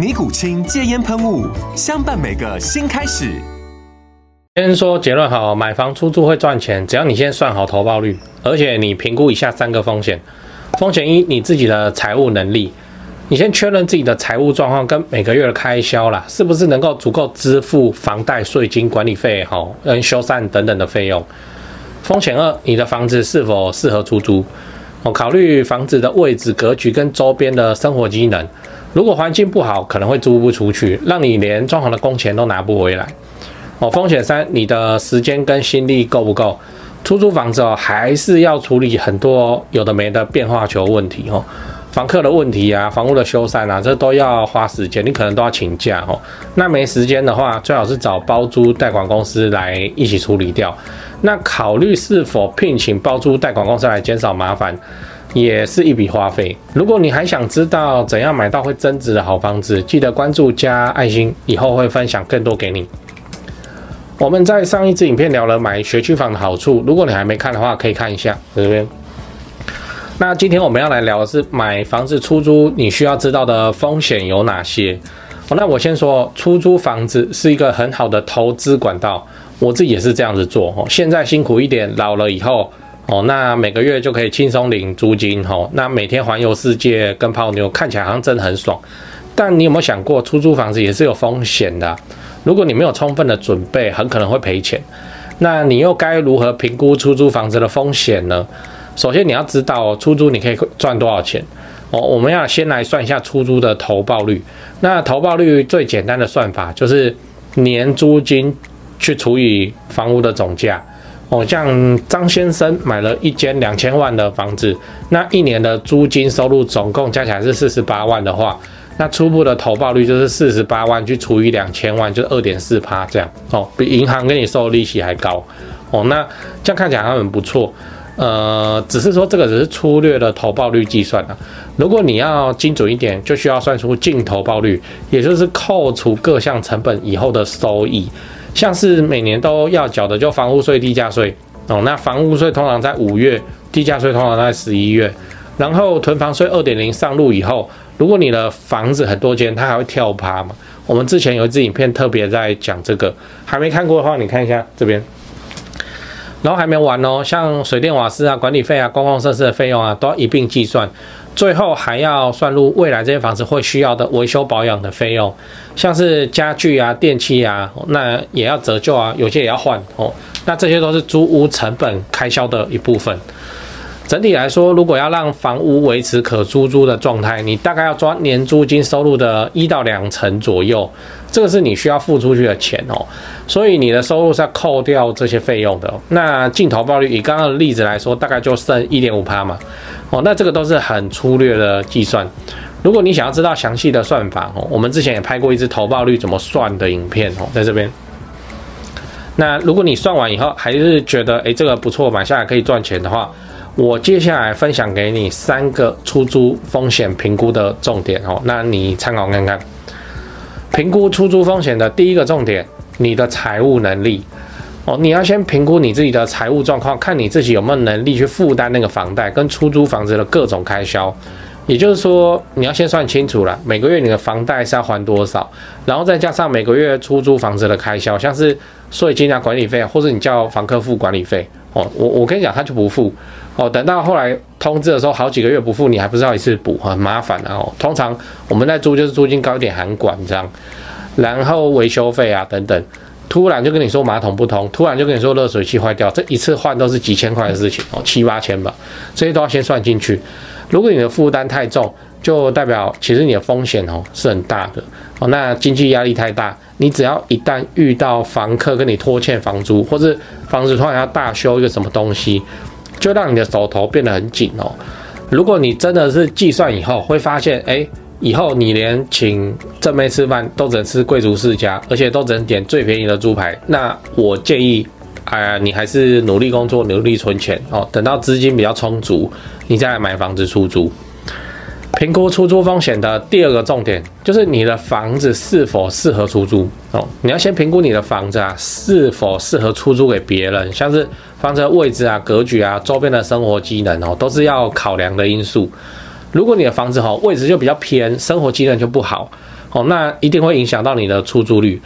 尼古清戒烟喷雾，相伴每个新开始。先说结论好，买房出租会赚钱，只要你先算好投报率，而且你评估以下三个风险。风险一，你自己的财务能力，你先确认自己的财务状况跟每个月的开销啦，是不是能够足够支付房贷、税金、管理费、好跟修缮等等的费用。风险二，你的房子是否适合出租？我，考虑房子的位置、格局跟周边的生活机能。如果环境不好，可能会租不出去，让你连装潢的工钱都拿不回来。哦，风险三，你的时间跟心力够不够？出租房子哦，还是要处理很多有的没的变化球问题哦，房客的问题啊，房屋的修缮啊，这都要花时间，你可能都要请假哦。那没时间的话，最好是找包租代管公司来一起处理掉。那考虑是否聘请包租代管公司来减少麻烦。也是一笔花费。如果你还想知道怎样买到会增值的好房子，记得关注加爱心，以后会分享更多给你。我们在上一支影片聊了买学区房的好处，如果你还没看的话，可以看一下这边。那今天我们要来聊的是买房子出租，你需要知道的风险有哪些？哦，那我先说，出租房子是一个很好的投资管道，我自己也是这样子做。哦，现在辛苦一点，老了以后。哦，那每个月就可以轻松领租金，吼，那每天环游世界跟泡妞，看起来好像真的很爽。但你有没有想过，出租房子也是有风险的？如果你没有充分的准备，很可能会赔钱。那你又该如何评估出租房子的风险呢？首先你要知道，出租你可以赚多少钱。哦，我们要先来算一下出租的投报率。那投报率最简单的算法就是年租金去除以房屋的总价。哦，像张先生买了一间两千万的房子，那一年的租金收入总共加起来是四十八万的话，那初步的投报率就是四十八万去除以两千万，就二点四趴这样。哦，比银行给你收利息还高。哦，那这样看起来还很不错。呃，只是说这个只是粗略的投报率计算啊。如果你要精准一点，就需要算出净投报率，也就是扣除各项成本以后的收益。像是每年都要缴的，就房屋税、地价税哦。那房屋税通常在五月，地价税通常在十一月。然后囤房税二点零上路以后，如果你的房子很多间，它还会跳趴嘛。我们之前有一支影片特别在讲这个，还没看过的话，你看一下这边。然后还没完哦，像水电瓦斯啊、管理费啊、公共设施的费用啊，都要一并计算。最后还要算入未来这些房子会需要的维修保养的费用，像是家具啊、电器啊，那也要折旧啊，有些也要换哦。那这些都是租屋成本开销的一部分。整体来说，如果要让房屋维持可出租的状态，你大概要抓年租金收入的一到两成左右，这个是你需要付出去的钱哦。所以你的收入是要扣掉这些费用的。那净投报率以刚刚的例子来说，大概就剩一点五趴嘛。哦，那这个都是很粗略的计算。如果你想要知道详细的算法哦，我们之前也拍过一支投报率怎么算的影片哦，在这边。那如果你算完以后还是觉得诶这个不错，买下来可以赚钱的话，我接下来分享给你三个出租风险评估的重点哦，那你参考看看。评估出租风险的第一个重点，你的财务能力哦，你要先评估你自己的财务状况，看你自己有没有能力去负担那个房贷跟出租房子的各种开销。也就是说，你要先算清楚了，每个月你的房贷是要还多少，然后再加上每个月出租房子的开销，像是税金啊、管理费，或者你叫房客付管理费哦。我我跟你讲，他就不付哦。等到后来通知的时候，好几个月不付，你还不知道一次补，很麻烦的哦。通常我们在租就是租金高一点含管这样，然后维修费啊等等。突然就跟你说马桶不通，突然就跟你说热水器坏掉，这一次换都是几千块的事情哦，七八千吧，这些都要先算进去。如果你的负担太重，就代表其实你的风险哦是很大的哦。那经济压力太大，你只要一旦遇到房客跟你拖欠房租，或是房子突然要大修一个什么东西，就让你的手头变得很紧哦。如果你真的是计算以后会发现，哎。以后你连请正妹吃饭都只能吃贵族世家，而且都只能点最便宜的猪排。那我建议，哎，你还是努力工作，努力存钱哦。等到资金比较充足，你再来买房子出租。评估出租风险的第二个重点就是你的房子是否适合出租哦。你要先评估你的房子啊是否适合出租给别人，像是房子的位置啊、格局啊、周边的生活机能哦，都是要考量的因素。如果你的房子哈位置就比较偏，生活机能就不好哦，那一定会影响到你的出租率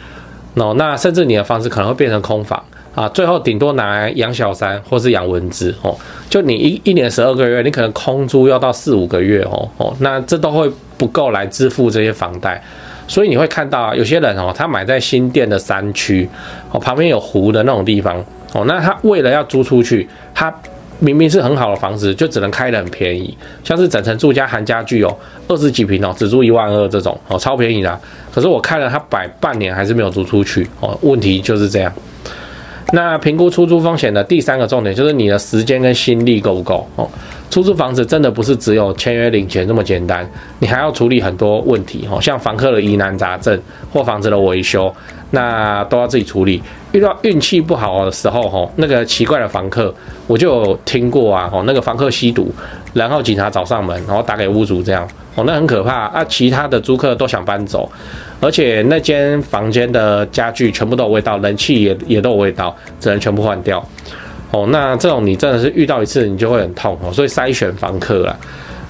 哦。那甚至你的房子可能会变成空房啊，最后顶多拿来养小三或是养蚊子哦。就你一一年十二个月，你可能空租要到四五个月哦哦，那这都会不够来支付这些房贷。所以你会看到啊，有些人哦，他买在新店的山区哦，旁边有湖的那种地方哦，那他为了要租出去，他。明明是很好的房子，就只能开得很便宜，像是整层住家含家具哦，二十几平哦，只租一万二这种哦，超便宜的。可是我看了他摆半年还是没有租出去哦，问题就是这样。那评估出租风险的第三个重点就是你的时间跟心力够不够哦。出租房子真的不是只有签约领钱这么简单，你还要处理很多问题哦，像房客的疑难杂症或房子的维修，那都要自己处理。遇到运气不好的时候，吼，那个奇怪的房客，我就有听过啊，吼，那个房客吸毒，然后警察找上门，然后打给屋主这样，哦，那很可怕啊。其他的租客都想搬走，而且那间房间的家具全部都有味道，冷气也也都有味道，只能全部换掉。哦，那这种你真的是遇到一次你就会很痛哦，所以筛选房客啊，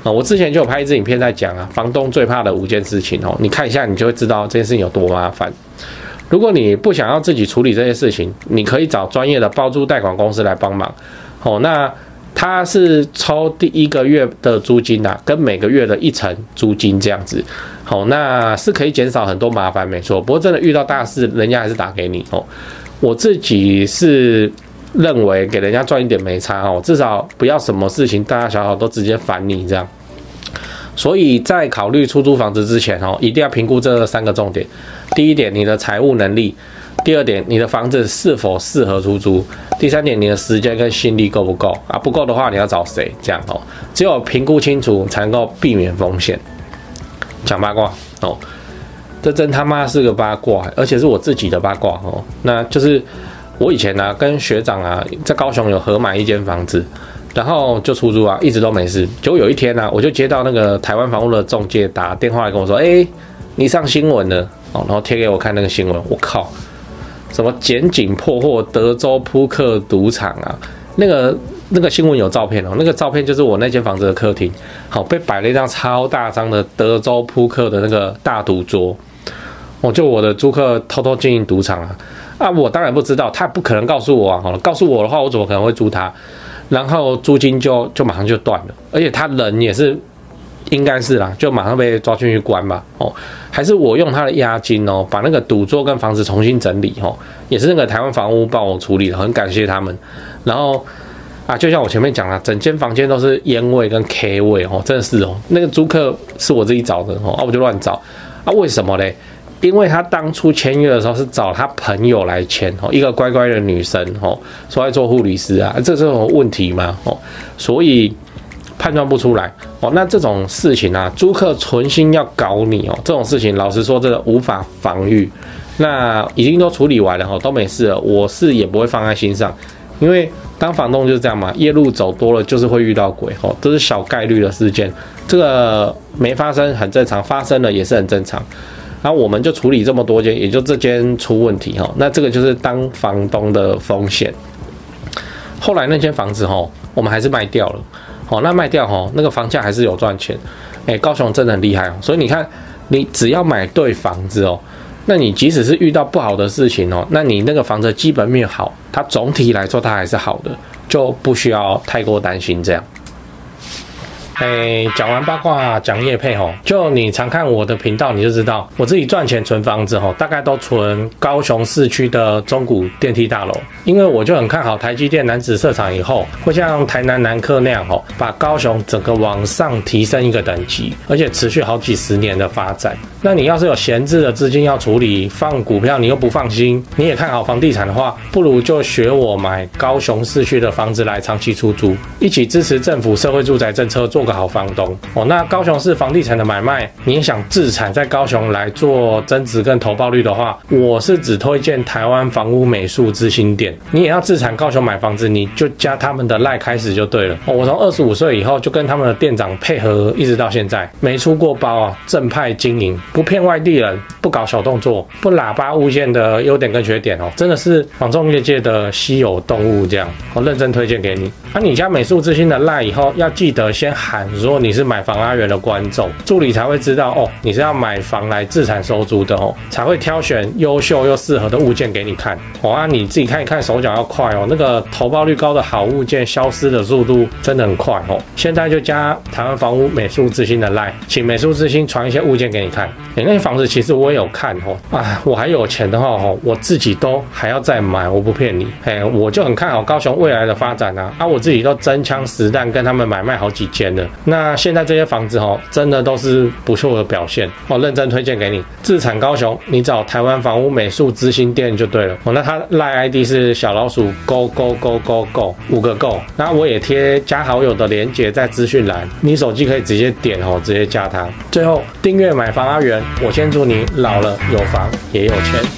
啊，我之前就有拍一支影片在讲啊，房东最怕的五件事情哦，你看一下你就会知道这件事情有多麻烦。如果你不想要自己处理这些事情，你可以找专业的包租贷款公司来帮忙。哦，那他是抽第一个月的租金呐，跟每个月的一成租金这样子。好，那是可以减少很多麻烦，没错。不过真的遇到大事，人家还是打给你哦。我自己是认为给人家赚一点没差哦，至少不要什么事情大大小小都直接烦你这样。所以在考虑出租房子之前哦，一定要评估这三个重点。第一点，你的财务能力；第二点，你的房子是否适合出租；第三点，你的时间跟心力够不够啊？不够的话，你要找谁？这样哦，只有评估清楚，才能够避免风险。讲八卦哦，这真他妈是个八卦，而且是我自己的八卦哦。那就是我以前呢、啊，跟学长啊，在高雄有合买一间房子。然后就出租啊，一直都没事。结果有一天呢、啊，我就接到那个台湾房屋的中介打电话来跟我说：“哎，你上新闻了哦。”然后贴给我看那个新闻，我靠，什么检警破获德州扑克赌场啊？那个那个新闻有照片哦，那个照片就是我那间房子的客厅，好被摆了一张超大张的德州扑克的那个大赌桌。我就我的租客偷偷经营赌场啊，啊，我当然不知道，他不可能告诉我啊。告诉我的话，我怎么可能会租他？然后租金就就马上就断了，而且他人也是，应该是啦，就马上被抓进去关吧。哦，还是我用他的押金哦，把那个赌桌跟房子重新整理哦，也是那个台湾房屋帮我处理的，很感谢他们。然后啊，就像我前面讲了，整间房间都是烟味跟 K 味哦，真的是哦，那个租客是我自己找的哦，啊我就乱找啊，为什么嘞？因为他当初签约的时候是找他朋友来签哦，一个乖乖的女生哦，说要做护理师啊，这是有问题吗？哦，所以判断不出来哦。那这种事情啊，租客存心要搞你哦，这种事情老实说，真的无法防御。那已经都处理完了哦，都没事了，我是也不会放在心上，因为当房东就是这样嘛，夜路走多了就是会遇到鬼哦，这是小概率的事件，这个没发生很正常，发生了也是很正常。然后我们就处理这么多间，也就这间出问题哈。那这个就是当房东的风险。后来那间房子哈，我们还是卖掉了。好，那卖掉哈，那个房价还是有赚钱。哎，高雄真的很厉害哦。所以你看，你只要买对房子哦，那你即使是遇到不好的事情哦，那你那个房子基本面好，它总体来说它还是好的，就不需要太过担心这样。哎，讲完八卦讲业配吼，就你常看我的频道，你就知道我自己赚钱存房子吼，大概都存高雄市区的中古电梯大楼，因为我就很看好台积电男子设厂以后，会像台南南科那样吼，把高雄整个往上提升一个等级，而且持续好几十年的发展。那你要是有闲置的资金要处理，放股票你又不放心，你也看好房地产的话，不如就学我买高雄市区的房子来长期出租，一起支持政府社会住宅政策，做个好房东哦。那高雄市房地产的买卖，你也想自产在高雄来做增值跟投报率的话，我是只推荐台湾房屋美术之星店。你也要自产高雄买房子，你就加他们的赖开始就对了。我从二十五岁以后就跟他们的店长配合，一直到现在没出过包啊，正派经营，不骗外地人，不搞小动作，不喇叭物件的优点跟缺点哦，真的是房仲业界的稀有动物这样，我认真推荐给你。那、啊、你加美术之星的赖以后，要记得先喊说你是买房阿元的观众，助理才会知道哦，你是要买房来自产收租的哦，才会挑选优秀又适合的物件给你看。哦，啊，你自己看一看，手脚要快哦，那个投报率高的好物件消失的速度真的很快哦。现在就加台湾房屋美术之星的赖，请美术之星传一些物件给你看。哎，那些房子其实我也有看哦，啊，我还有钱的话哦，我自己都还要再买，我不骗你。哎，我就很看好高雄未来的发展啊，啊，我。自己都真枪实弹跟他们买卖好几间了，那现在这些房子哦，真的都是不错的表现，哦认真推荐给你。自产高雄，你找台湾房屋美术之星店就对了。哦，那他赖 ID 是小老鼠 Go Go Go Go Go 五个 Go，那我也贴加好友的链接在资讯栏，你手机可以直接点哦，直接加他。最后订阅买房阿我先祝你老了有房也有钱。